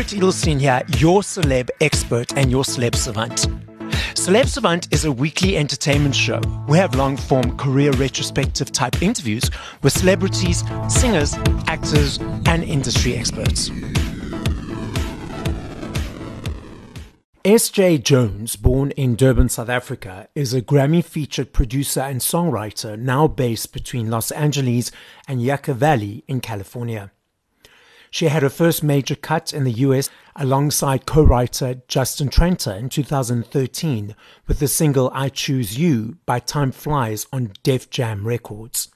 Barret Edelstein here, your celeb expert and your celeb savant. Celeb Savant is a weekly entertainment show. We have long form career retrospective type interviews with celebrities, singers, actors, and industry experts. Esjay Jones, born in Durban, South Africa, is a Grammy featured producer and songwriter now based between Los Angeles and Yucca Valley in California. She had her first major cut in the US alongside co writer Justin Tranter in 2013 with the single I Choose You by Time Flies on Def Jam Records.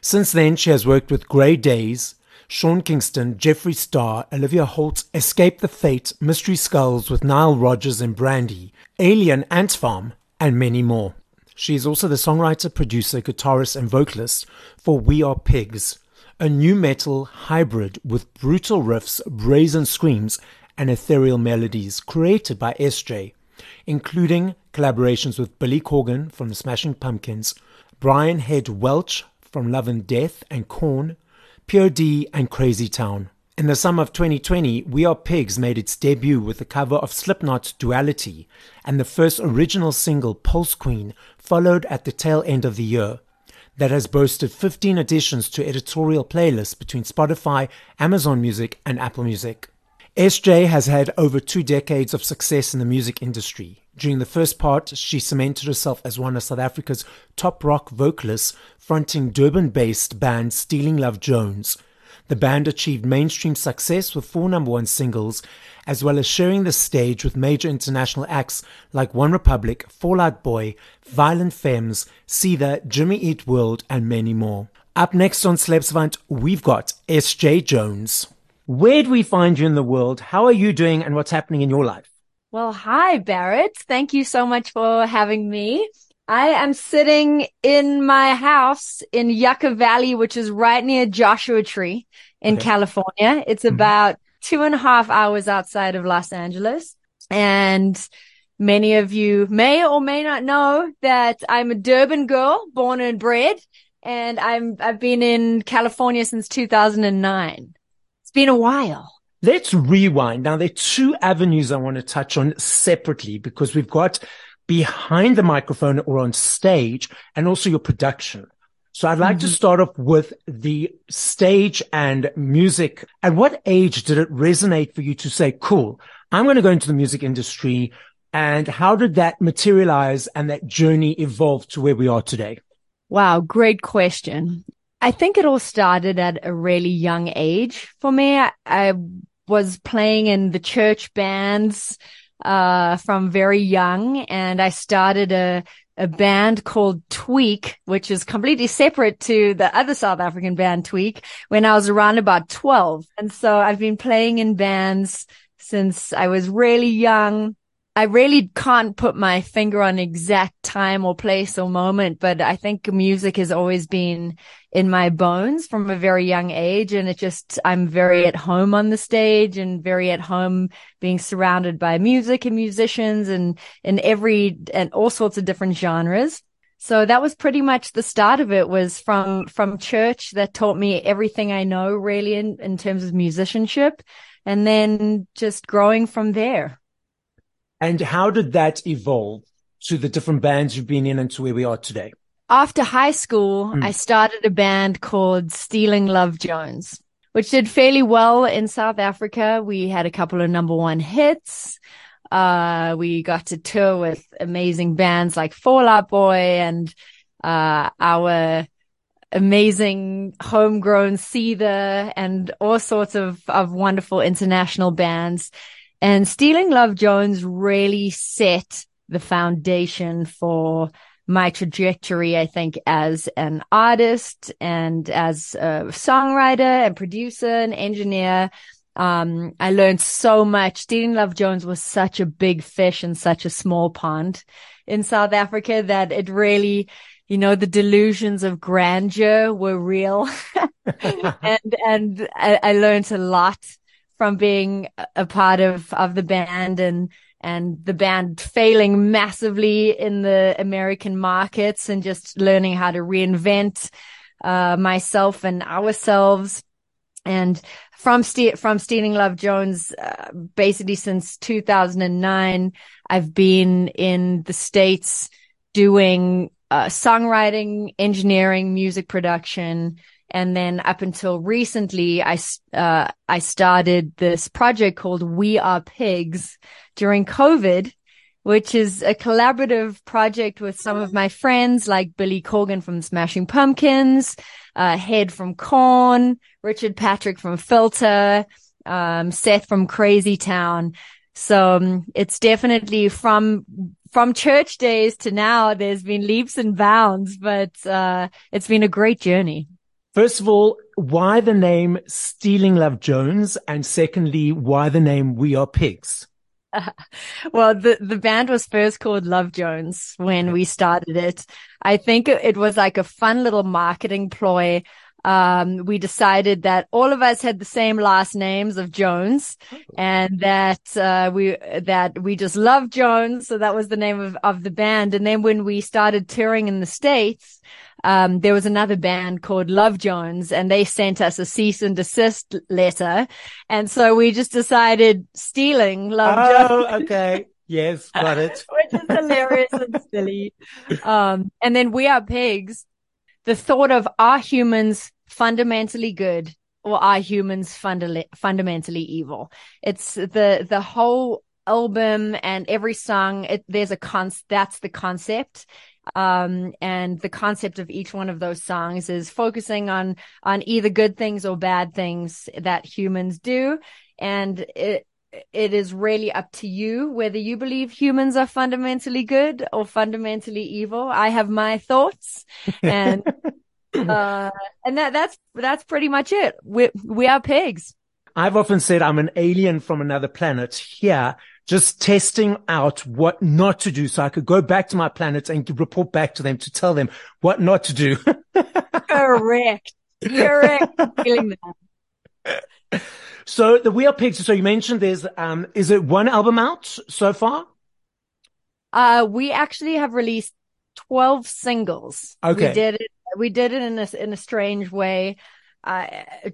Since then, she has worked with Grey Daze, Sean Kingston, Jeffree Star, Olivia Holt, Escape the Fate, Mystery Skulls with Nile Rodgers and Brandy, Alien Ant Farm, and many more. She is also the songwriter, producer, guitarist, and vocalist for We Are Pigs, a new metal hybrid with brutal riffs, brazen screams, and ethereal melodies created by Esjay, including collaborations with Billy Corgan from the Smashing Pumpkins, Brian Head Welch from Love and Death and Korn, POD, and Crazy Town. In the summer of 2020, We Are Pigs made its debut with the cover of Slipknot's Duality, and the first original single, Pulse Queen, followed at the tail end of the year. That has boasted 15 additions to editorial playlists between Spotify, Amazon Music, and Apple Music. Esjay has had over two decades of success in the music industry. During the first part, she cemented herself as one of South Africa's top rock vocalists, fronting Durban based band Stealing Love Jones. The band achieved mainstream success with four number one singles, as well as sharing the stage with major international acts like One Republic, Fall Out Boy, Violent Femmes, Seether, Jimmy Eat World, and many more. Up next on Celeb we've got Esjay Jones. Where do we find you in the world? How are you doing and what's happening in your life? Well, hi, Barret. Thank you so much for having me. I am sitting in my house in Yucca Valley, which is right near Joshua Tree in okay. California. It's mm-hmm. about two and a half hours outside of Los Angeles. And many of you may or may not know that I'm a Durban girl, born and bred. And I'm, I've been in California since 2009. It's been a while. Let's rewind. Now, there are two avenues I want to touch on separately because we've got behind the microphone or on stage and also your production. So I'd like mm-hmm. to start off with the stage and music. At what age did it resonate for you to say, cool, I'm going to go into the music industry? And how did that materialize and that journey evolve to where we are today? Wow. Great question. I think it all started at a really young age for me. I, I was playing in the church bands, uh, from very young and I started a, a band called Tweak, which is completely separate to the other South African band Tweak when I was around about 12. And so I've been playing in bands since I was really young. I really can't put my finger on exact time or place or moment, but I think music has always been in my bones from a very young age. And it just, I'm very at home on the stage and very at home being surrounded by music and musicians and in every and all sorts of different genres. So that was pretty much the start of it was from, from church that taught me everything I know really in, in terms of musicianship and then just growing from there. And how did that evolve to the different bands you've been in and to where we are today? After high school, mm. I started a band called Stealing Love Jones, which did fairly well in South Africa. We had a couple of number one hits. Uh, we got to tour with amazing bands like Fall Out Boy and, uh, our amazing homegrown Seether and all sorts of, of wonderful international bands. And Stealing Love Jones really set the foundation for my trajectory, I think, as an artist and as a songwriter and producer and engineer. Um, I learned so much. Dean Love Jones was such a big fish in such a small pond in South Africa that it really, you know, the delusions of grandeur were real. and, and I, I learned a lot from being a part of, of the band and, and the band failing massively in the American markets and just learning how to reinvent, uh, myself and ourselves. And from Ste- from Stealing Love Jones, uh, basically since 2009, I've been in the States doing uh, songwriting, engineering, music production. And then up until recently, I, uh, I started this project called We Are Pigs during COVID, which is a collaborative project with some of my friends like Billy Corgan from Smashing Pumpkins, uh, Head from Korn, Richard Patrick from Filter, um, Seth from Crazy Town. So um, it's definitely from from church days to now, there's been leaps and bounds, but uh, it's been a great journey. First of all, why the name Stealing Love Jones? And secondly, why the name We Are Pigs? well, the, the band was first called Love Jones when we started it. I think it was like a fun little marketing ploy um, we decided that all of us had the same last names of Jones and that, uh, we, that we just loved Jones. So that was the name of, of the band. And then when we started touring in the States, um, there was another band called Love Jones and they sent us a cease and desist letter. And so we just decided stealing Love oh, Jones. okay. Yes, got it. Which is hilarious and silly. Um, and then we are pigs the thought of are humans fundamentally good or are humans funda- fundamentally evil? It's the, the whole album and every song, it, there's a con, that's the concept. Um, and the concept of each one of those songs is focusing on, on either good things or bad things that humans do. And it, it is really up to you whether you believe humans are fundamentally good or fundamentally evil. I have my thoughts and, uh, and that, that's, that's pretty much it. We, we are pigs. I've often said I'm an alien from another planet here, just testing out what not to do. So I could go back to my planet and report back to them to tell them what not to do. Correct. Correct. Feeling that. So the We Are Pigs. So you mentioned there's, um, is it one album out so far? Uh, we actually have released 12 singles. Okay. We did it, we did it in a, in a strange way. Uh,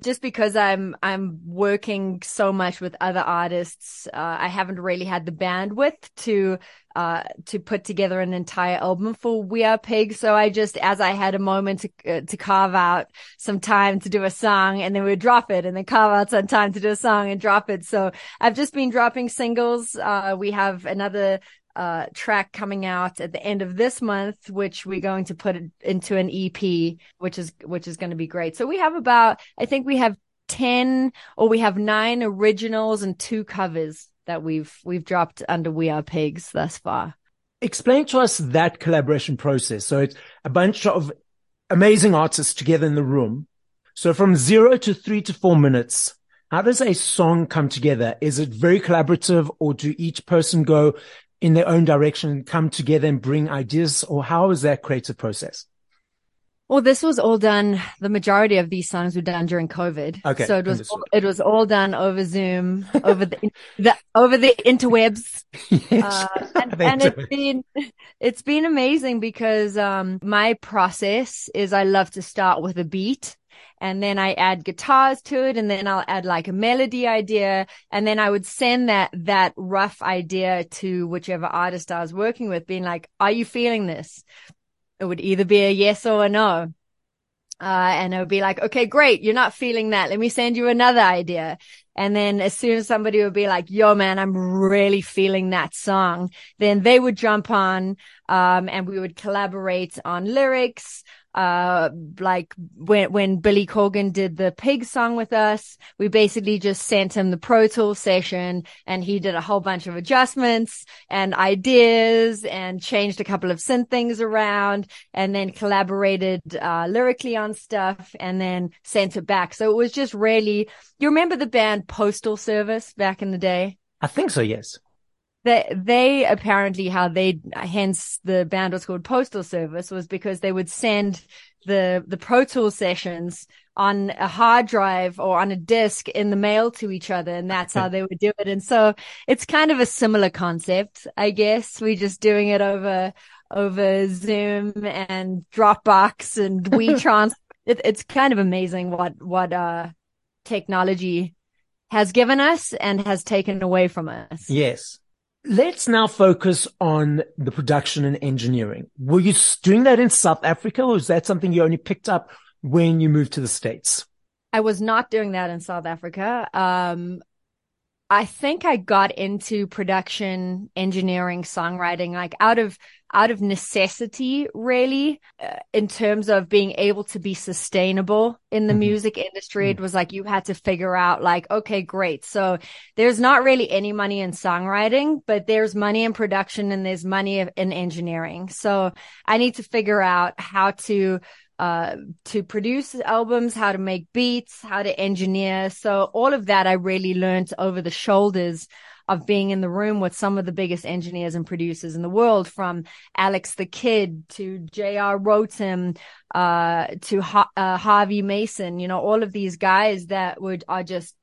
just because I'm I'm working so much with other artists, uh, I haven't really had the bandwidth to uh, to put together an entire album for We Are Pigs. So I just, as I had a moment to uh, to carve out some time to do a song, and then we would drop it, and then carve out some time to do a song and drop it. So I've just been dropping singles. Uh, we have another uh, track coming out at the end of this month, which we're going to put into an EP, which is, which is going to be great. So we have about, I think we have 10 or we have nine originals and two covers that we've, we've dropped under We Are Pigs thus far. Explain to us that collaboration process. So it's a bunch of amazing artists together in the room. So from zero to three to four minutes, how does a song come together? Is it very collaborative or do each person go in their own direction come together and bring ideas or how is that creative process? Well, this was all done. The majority of these songs were done during COVID. Okay. So it was, all, it was all done over Zoom, over the, the over the interwebs. yes. Uh, and, and it's been, it's been amazing because, um, my process is I love to start with a beat and then I add guitars to it and then I'll add like a melody idea. And then I would send that, that rough idea to whichever artist I was working with being like, are you feeling this? It would either be a yes or a no. Uh, and it would be like, okay, great. You're not feeling that. Let me send you another idea. And then as soon as somebody would be like, yo, man, I'm really feeling that song, then they would jump on, um, and we would collaborate on lyrics, uh, like when, when Billy Corgan did the pig song with us, we basically just sent him the Pro Tool session and he did a whole bunch of adjustments and ideas and changed a couple of synth things around and then collaborated, uh, lyrically on stuff and then sent it back. So it was just really, you remember the band Postal Service back in the day? I think so, yes they they apparently how they hence the band was called Postal Service was because they would send the the Pro Tool sessions on a hard drive or on a disk in the mail to each other and that's how they would do it and so it's kind of a similar concept i guess we're just doing it over over zoom and dropbox and WeTrans it, it's kind of amazing what what uh technology has given us and has taken away from us. Yes. Let's now focus on the production and engineering. Were you doing that in South Africa or is that something you only picked up when you moved to the States? I was not doing that in South Africa. Um, I think I got into production, engineering, songwriting, like out of, out of necessity, really, uh, in terms of being able to be sustainable in the mm-hmm. music industry. Mm-hmm. It was like you had to figure out like, okay, great. So there's not really any money in songwriting, but there's money in production and there's money in engineering. So I need to figure out how to uh, to produce albums, how to make beats, how to engineer. So all of that I really learned over the shoulders of being in the room with some of the biggest engineers and producers in the world, from Alex da Kid to J.R. Rotem, uh, to ha- uh, Harvey Mason, you know, all of these guys that would, are just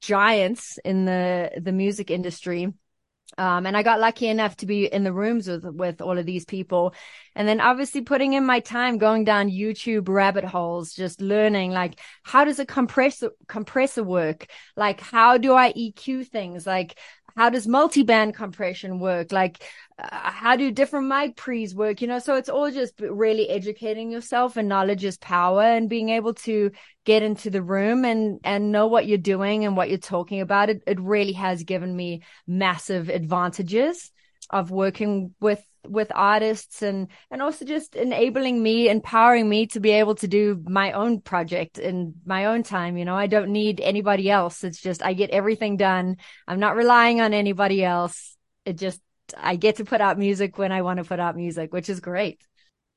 giants in the, the music industry. Um, and I got lucky enough to be in the rooms with, with all of these people. And then obviously putting in my time going down YouTube rabbit holes, just learning like, how does a compressor, compressor work? Like, how do I EQ things? Like, how does multi-band compression work? Like, uh, how do different mic pre's work? You know, so it's all just really educating yourself and knowledge is power and being able to get into the room and, and know what you're doing and what you're talking about. It, it really has given me massive advantages of working with with artists and and also just enabling me empowering me to be able to do my own project in my own time you know? I don't need anybody else. It's just i get everything done. I'm not relying on anybody else. It just I get to put out music when I want to put out music, which is great.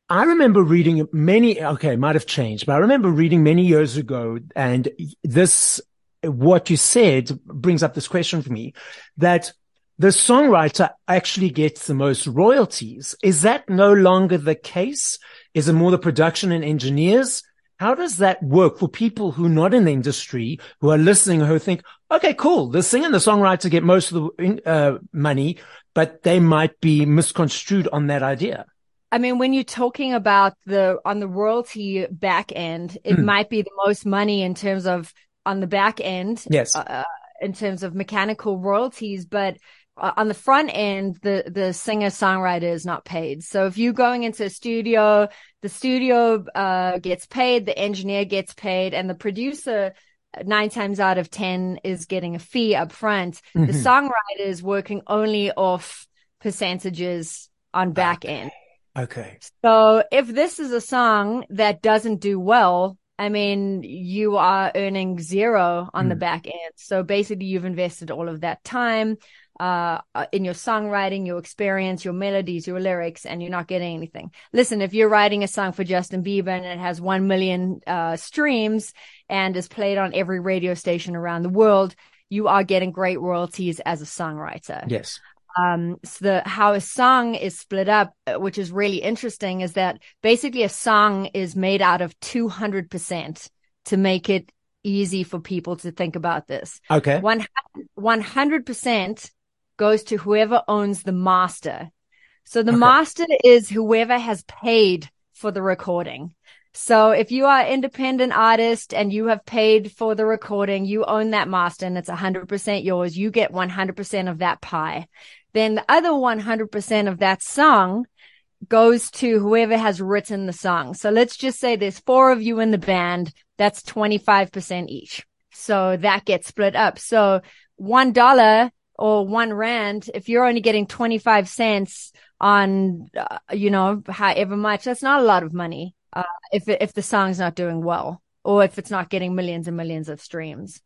I remember reading many, okay, might have changed, but I remember reading many years ago and this, what you said brings up this question for me that the songwriter actually gets the most royalties. Is that no longer the case? Is it more the production and engineers? How does that work for people who are not in the industry, who are listening, who think, okay, cool. The singer and the songwriter get most of the uh, money, but they might be misconstrued on that idea. I mean, when you're talking about the, on the royalty back end, it mm. might be the most money in terms of on the back end. Yes. Uh, uh in terms of mechanical royalties, but on the front end, the, the singer songwriter is not paid. So if you're going into a studio, the studio, uh, gets paid, the engineer gets paid and the producer nine times out of 10 is getting a fee up front. Mm-hmm. The songwriter is working only off percentages on back end. Okay. So if this is a song that doesn't do well, I mean, you are earning zero on mm. the back end. So basically you've invested all of that time, uh, in your songwriting, your experience, your melodies, your lyrics, and you're not getting anything. Listen, if you're writing a song for Justin Bieber and it has 1 million, uh, streams and is played on every radio station around the world, you are getting great royalties as a songwriter. Yes. Um, so the, how a song is split up, uh, which is really interesting is that basically a song is made out of 200% to make it easy for people to think about this. Okay. One, 100% goes to whoever owns the master. So the okay. master is whoever has paid for the recording. So if you are independent artist and you have paid for the recording, you own that master and it's 100% yours. You get 100% of that pie. Then the other 100% of that song goes to whoever has written the song. So let's just say there's four of you in the band. That's 25% each. So that gets split up. So one dollar or one rand, if you're only getting 25 cents on, uh, you know, however much, that's not a lot of money. Uh, if, if the song's not doing well or if it's not getting millions and millions of streams,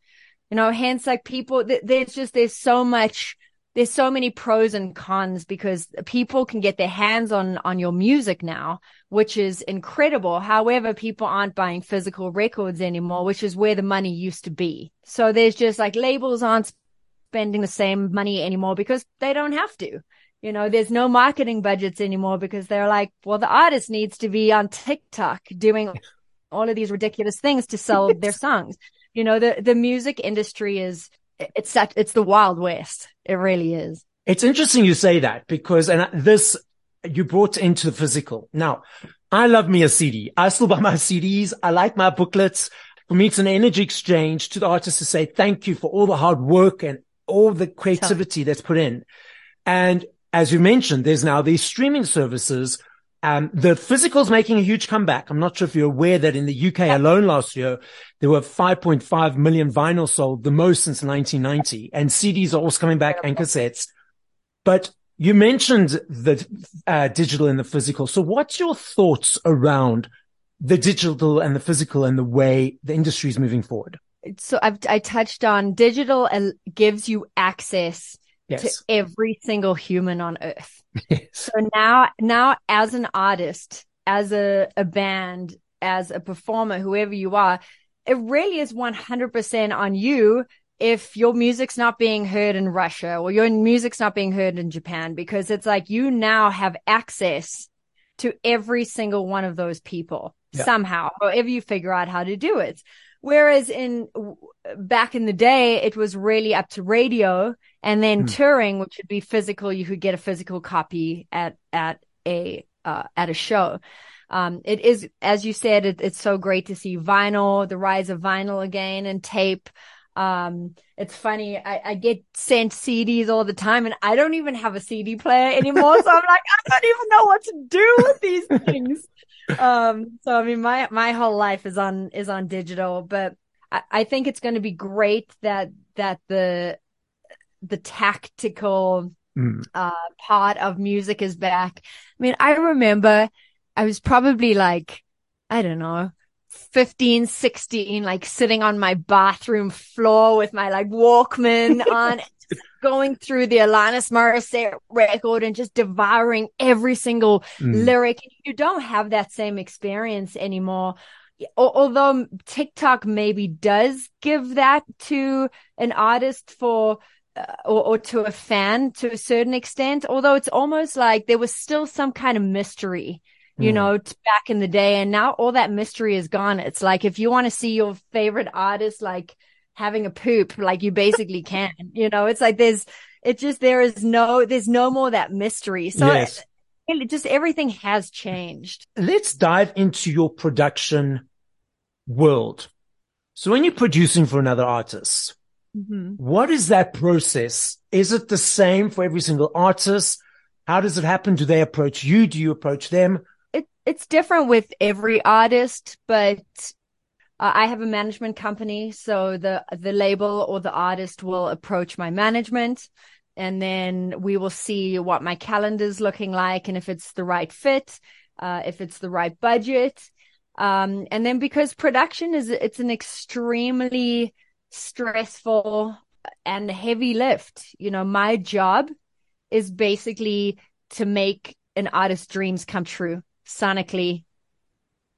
you know, hence like people, th- there's just, there's so much, there's so many pros and cons because people can get their hands on, on your music now, which is incredible. However, people aren't buying physical records anymore, which is where the money used to be. So there's just like labels aren't spending the same money anymore because they don't have to. You know, there's no marketing budgets anymore because they're like, well, the artist needs to be on TikTok doing all of these ridiculous things to sell their songs. You know, the, the music industry is, it's such, it's the wild west. It really is. It's interesting you say that because, and this you brought into the physical. Now, I love me a CD. I still buy my CDs. I like my booklets. for me, it's an energy exchange to the artist to say thank you for all the hard work and all the creativity that's put in. And as you mentioned, there's now these streaming services. Um, the physical's making a huge comeback. I'm not sure if you're aware that in the UK alone last year, there were 5.5 million vinyl sold, the most since 1990. And CDs are also coming back and cassettes. But you mentioned the uh, digital and the physical. So what's your thoughts around the digital and the physical and the way the industry is moving forward? So I've, I touched on digital uh, gives you access yes. to every single human on earth. Yes. So now, now as an artist, as a, a band, as a performer, whoever you are, it really is 100% on you if your music's not being heard in Russia or your music's not being heard in Japan, because it's like you now have access to every single one of those people yeah. somehow, however you figure out how to do it. Whereas in back in the day, it was really up to radio and then mm. touring, which would be physical. You could get a physical copy at, at a, uh, at a show. Um, it is, as you said, it, it's so great to see vinyl, the rise of vinyl again and tape. Um, it's funny. I, I, get sent CDs all the time and I don't even have a CD player anymore. so I'm like, I don't even know what to do with these things. um, so I mean, my, my whole life is on, is on digital, but I, I think it's going to be great that, that the, the tactical, mm. uh, part of music is back. I mean, I remember I was probably like, I don't know, 15, 16, like sitting on my bathroom floor with my like Walkman on, going through the Alanis Morissette record and just devouring every single mm. lyric. You don't have that same experience anymore. Although TikTok maybe does give that to an artist for uh, or, or, to a fan to a certain extent, although it's almost like there was still some kind of mystery you mm. know, back in the day. And now all that mystery is gone. It's like if you want to see your favorite artist, like having a poop, like you basically can, you know, it's like there's, it just, there is no, there's no more that mystery. So yes. it, it just everything has changed. Let's dive into your production world. So when you're producing for another artist, mm-hmm. what is that process? Is it the same for every single artist? How does it happen? Do they approach you? Do you approach them? it's different with every artist, but uh, I have a management company, so the the label or the artist will approach my management, and then we will see what my calendar's looking like, and if it's the right fit, uh, if it's the right budget, um, and then because production is it's an extremely stressful and heavy lift. You know, my job is basically to make an artist's dreams come true sonically,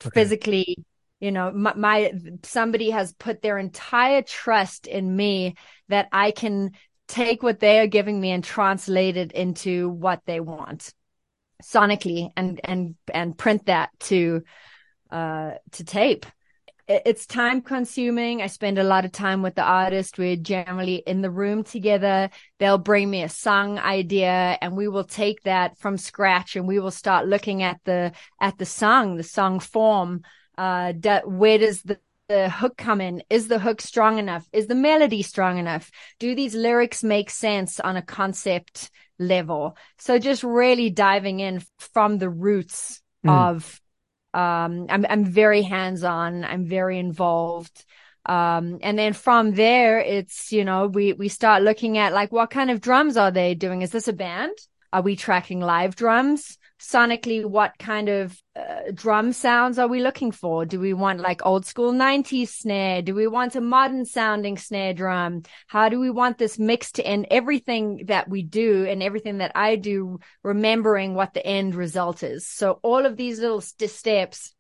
okay. physically. You know, my, my somebody has put their entire trust in me that I can take what they are giving me and translate it into what they want sonically and and and print that to uh to tape it's time consuming. I spend a lot of time with the artist. We're generally in the room together. They'll bring me a song idea and we will take that from scratch and we will start looking at the, at the song, the song form. Uh, where does the, the hook come in? Is the hook strong enough? Is the melody strong enough? Do these lyrics make sense on a concept level? So just really diving in from the roots mm. of um, I'm, I'm very hands on. I'm very involved. Um, and then from there, it's, you know, we, we start looking at like, what kind of drums are they doing? Is this a band? Are we tracking live drums? Sonically what kind of uh, drum sounds are we looking for? Do we want like old school 90s snare? Do we want a modern sounding snare drum? How do we want this mixed and everything that we do and everything that i do remembering what the end result is. So all of these little st- steps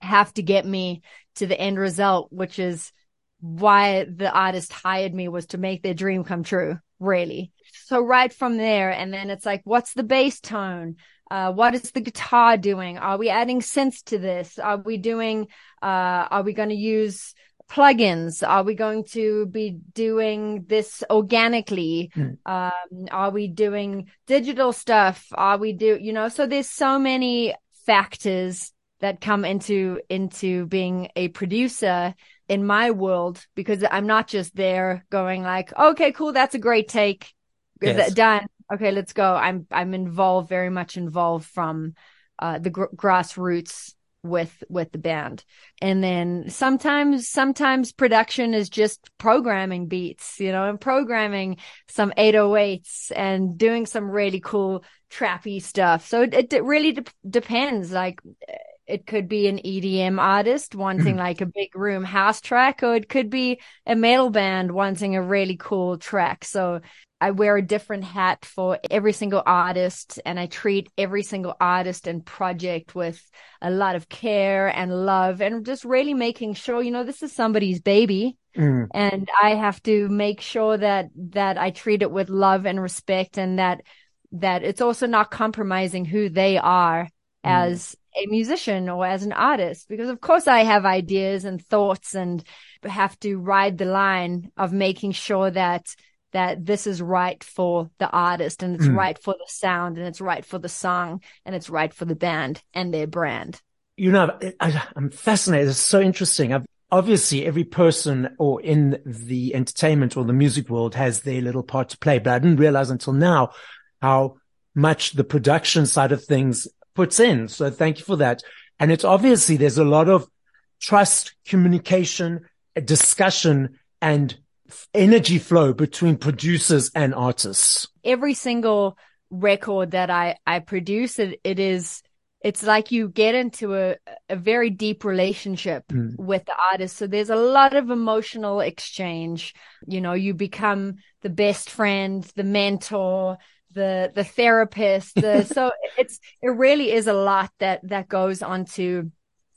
have to get me to the end result which is why the artist hired me was to make their dream come true really so right from there and then it's like what's the bass tone uh, what is the guitar doing? Are we adding synths to this? Are we doing, uh, are we going to use plugins? Are we going to be doing this organically? Mm. Um, are we doing digital stuff? Are we do, you know, so there's so many factors that come into into being a producer in my world because I'm not just there going like, okay, cool, that's a great take, yes. done. Okay, let's go. I'm I'm involved, very much involved from uh, the gr- grassroots with with the band and then sometimes sometimes production is just programming beats you know and programming some 808s and doing some really cool trappy stuff so it, it really de- depends like it could be an EDM artist wanting like a big room house track, or it could be a metal band wanting a really cool track. So I wear a different hat for every single artist and I treat every single artist and project with a lot of care and love and just really making sure, you know, this is somebody's baby. Mm. And I have to make sure that, that I treat it with love and respect and that, that it's also not compromising who they are Mm. as a musician or as an artist because of course I have ideas and thoughts and have to ride the line of making sure that that this is right for the artist and it's mm. right for the sound and it's right for the song and it's right for the band and their brand. You know, I, am fascinated. It's so interesting. I've, obviously, every person or in the entertainment or the music world has their little part to play, but I didn't realize until now how much the production side of things puts in. So thank you for that. And it's obviously there's a lot of trust, communication, discussion and energy flow between producers and artists. Every single record that I, I produce, it, it is, it's like you get into a, a very deep relationship mm. with the artist. So there's a lot of emotional exchange. You know, you become the best friend, the mentor, the the therapist the so it's it really is a lot that that goes onto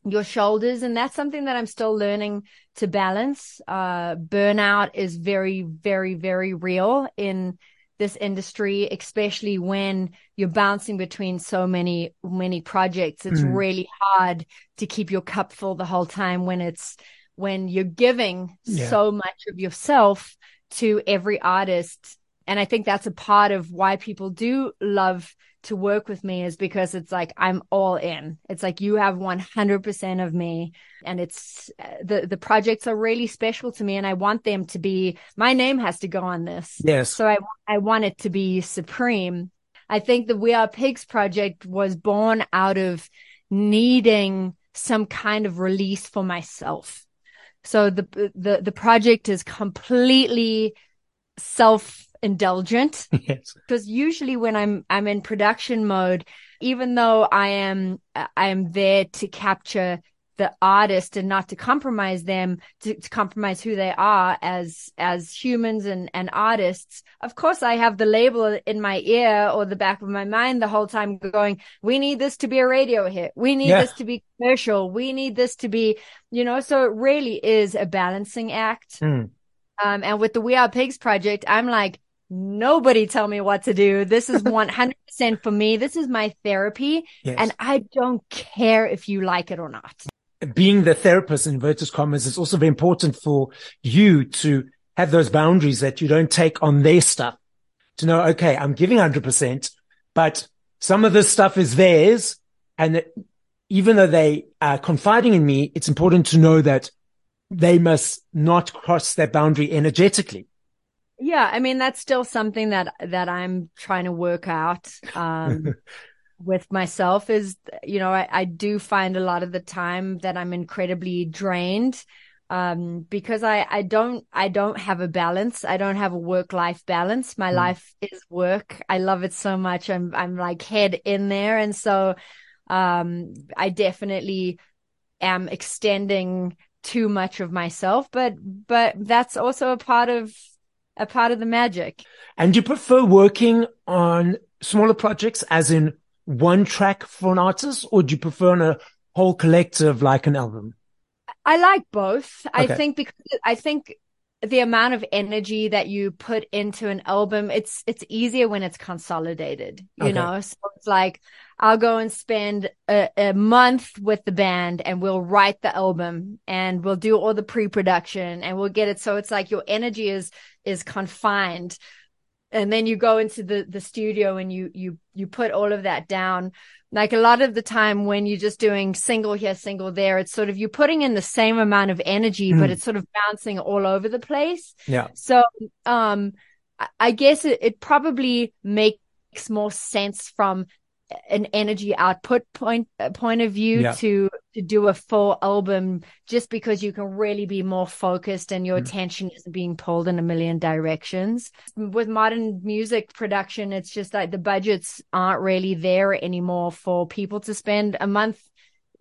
your shoulders and that's something that i'm still learning to balance uh burnout is very very very real in this industry especially when you're bouncing between so many many projects it's mm. really hard to keep your cup full the whole time when it's when you're giving yeah. so much of yourself to every artist and I think that's a part of why people do love to work with me is because it's like I'm all in. It's like you have 100% of me and it's uh, the the projects are really special to me and I want them to be my name has to go on this. Yes. So I I want it to be supreme. I think the We Are Pigs project was born out of needing some kind of release for myself. So the the the project is completely self indulgent. Yes. Because usually when I'm I'm in production mode, even though I am I am there to capture the artist and not to compromise them to, to, compromise who they are as as humans and and artists of course i have the label in my ear or the back of my mind the whole time going we need this to be a radio hit we need yeah. this to be commercial we need this to be you know so it really is a balancing act mm. um and with the we are pigs project i'm like nobody tell me what to do. This is 100% for me. This is my therapy. Yes. And I don't care if you like it or not. Being the therapist in inverted commas is also very important for you to have those boundaries that you don't take on their stuff to know, okay, I'm giving 100%, but some of this stuff is theirs. And even though they are confiding in me, it's important to know that they must not cross that boundary energetically. Yeah, I mean that's still something that that I'm trying to work out um, with myself. Is you know I, I do find a lot of the time that I'm incredibly drained um, because I I don't I don't have a balance. I don't have a work life balance. My mm. life is work. I love it so much. I'm I'm like head in there, and so um, I definitely am extending too much of myself. But but that's also a part of a part of the magic. And do you prefer working on smaller projects as in one track for an artist or do you prefer on a whole collective like an album? I like both. Okay. I think because I think the amount of energy that you put into an album, it's it's easier when it's consolidated, you okay. know. So it's like I'll go and spend a, a, month with the band and we'll write the album and we'll do all the pre-production and we'll get it. So it's like your energy is, is confined. And then you go into the, the studio and you, you, you put all of that down. Like a lot of the time when you're just doing single here, single there, it's sort of you're putting in the same amount of energy, mm. but it's sort of bouncing all over the place. Yeah. So, um, I guess it, it probably makes more sense from an energy output point uh, of view yeah. to do a full album just because you can really be more focused and your mm. attention isn't being pulled in a million directions with modern music production it's just like the budgets aren't really there anymore for people to spend a month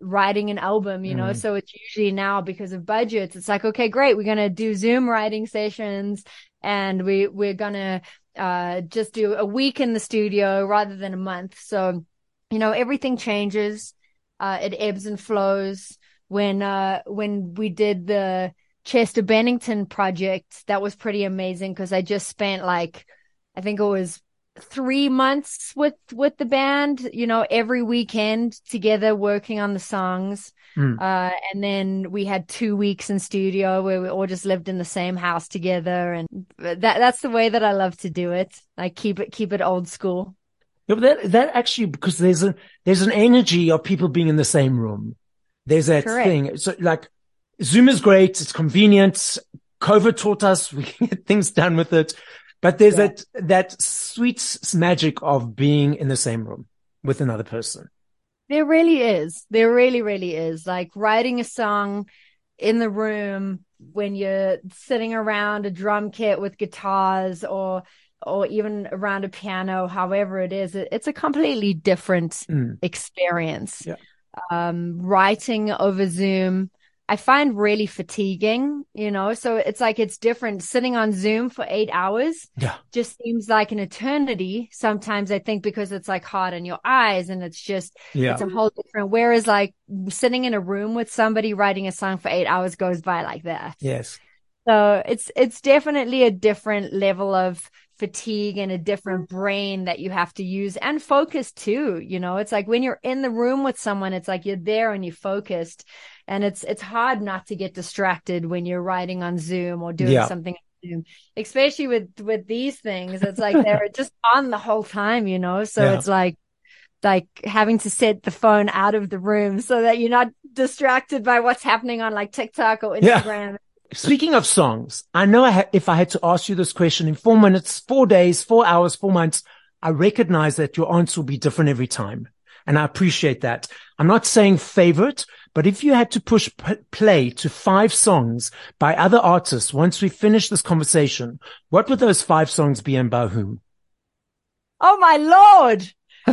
writing an album you know mm. so it's usually now because of budgets it's like okay great we're going to do zoom writing sessions and we we're going to uh, just do a week in the studio rather than a month. So, you know, everything changes. Uh, it ebbs and flows. When, uh, when we did the Chester Bennington project, that was pretty amazing because I just spent like, I think it was three months with, with the band, you know, every weekend together working on the songs. Mm. Uh, and then we had two weeks in studio where we all just lived in the same house together. And that, that's the way that I love to do it. Like keep it, keep it old school. Yeah, but that, that actually, because there's a, there's an energy of people being in the same room. There's that Correct. thing. So like Zoom is great. It's convenient. COVID taught us we can get things done with it, but there's yeah. that, that sweet magic of being in the same room with another person. There really is. There really, really is. Like writing a song in the room when you're sitting around a drum kit with guitars or or even around a piano, however it is, it, it's a completely different mm. experience. Yeah. Um, writing over Zoom I find really fatiguing, you know, so it's like it's different. Sitting on Zoom for eight hours yeah. just seems like an eternity. Sometimes I think because it's like hard on your eyes and it's just, yeah. it's a whole different. Whereas like sitting in a room with somebody writing a song for eight hours goes by like that. Yes. So it's, it's definitely a different level of fatigue and a different mm-hmm. brain that you have to use and focus too. You know, it's like when you're in the room with someone, it's like you're there and you're focused and it's it's hard not to get distracted when you're writing on Zoom or doing yeah. something on Zoom, especially with with these things. It's like they're just on the whole time, you know. So yeah. it's like like having to set the phone out of the room so that you're not distracted by what's happening on like TikTok or Instagram. Yeah. Speaking of songs, I know I ha- if I had to ask you this question in four minutes, four days, four hours, four months, I recognize that your answer will be different every time. And I appreciate that. I'm not saying favorite, but if you had to push p- play to five songs by other artists once we finish this conversation, what would those five songs be and by whom? Oh my lord.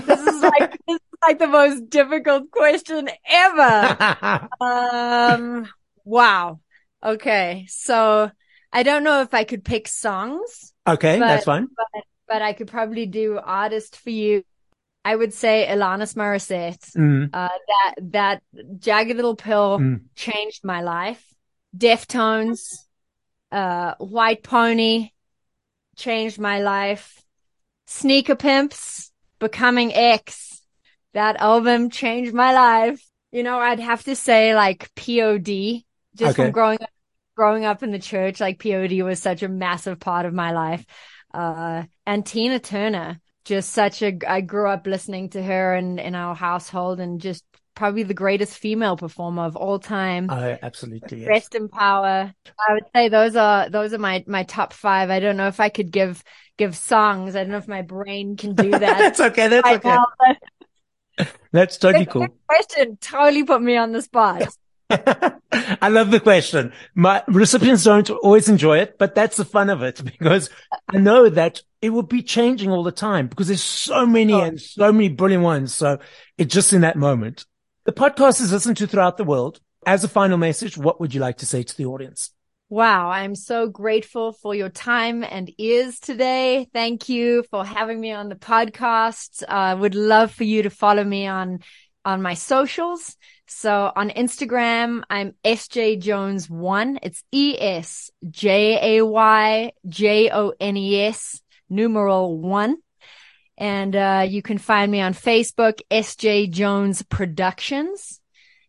This is like, this is like the most difficult question ever. um, wow. Okay. So I don't know if I could pick songs. Okay. But, that's fine. But, but I could probably do artist for you I would say Alanis Morissette. Mm. Uh, that that jagged little pill mm. changed my life. Deftones, uh, White Pony changed my life. Sneaker Pimps, Becoming X. That album changed my life. You know, I'd have to say like POD, just okay. from growing up, growing up in the church. Like POD was such a massive part of my life. Uh, and Tina Turner just such a I grew up listening to her in in our household and just probably the greatest female performer of all time. Oh, absolutely. Yes. Rest in power. I would say those are those are my my top five. I don't know if I could give give songs. I don't know if my brain can do that. that's okay. That's okay. That's totally cool. Question totally put me on the spot. I love the question. My recipients don't always enjoy it, but that's the fun of it because I know that it will be changing all the time because there's so many oh. and so many brilliant ones. So it's just in that moment. The podcast is listened to throughout the world. As a final message, what would you like to say to the audience? Wow, I'm so grateful for your time and ears today. Thank you for having me on the podcast. I uh, would love for you to follow me on on my socials. So on Instagram, I'm Esjay Jones one. It's E S J A Y J O N E S numeral one. And, uh, you can find me on Facebook, Esjay Jones Productions.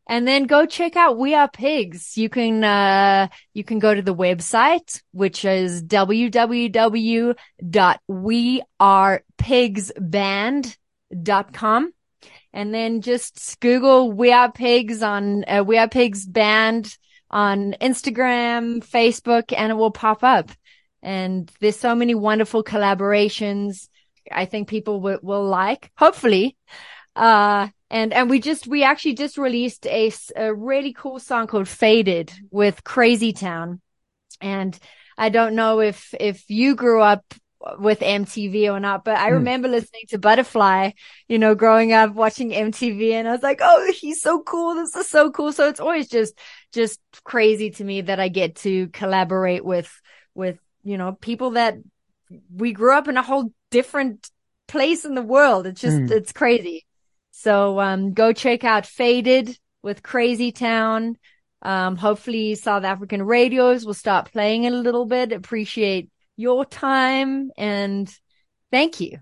And then go check out We Are Pigs. You can, uh, you can go to the website, which is www.wearepigsband.com and then just Google We Are Pigs on uh, We Are Pigs band on Instagram, Facebook, and it will pop up. And there's so many wonderful collaborations. I think people w- will like, hopefully. Uh, and, and we just, we actually just released a, a really cool song called Faded with Crazy Town. And I don't know if, if you grew up with MTV or not, but I mm. remember listening to Butterfly, you know, growing up watching MTV and I was like, Oh, he's so cool. This is so cool. So it's always just, just crazy to me that I get to collaborate with, with, you know, people that we grew up in a whole different place in the world. It's just, mm. it's crazy. So, um, go check out Faded with Crazy Town. Um, hopefully South African radios will start playing it a little bit. Appreciate your time and thank you.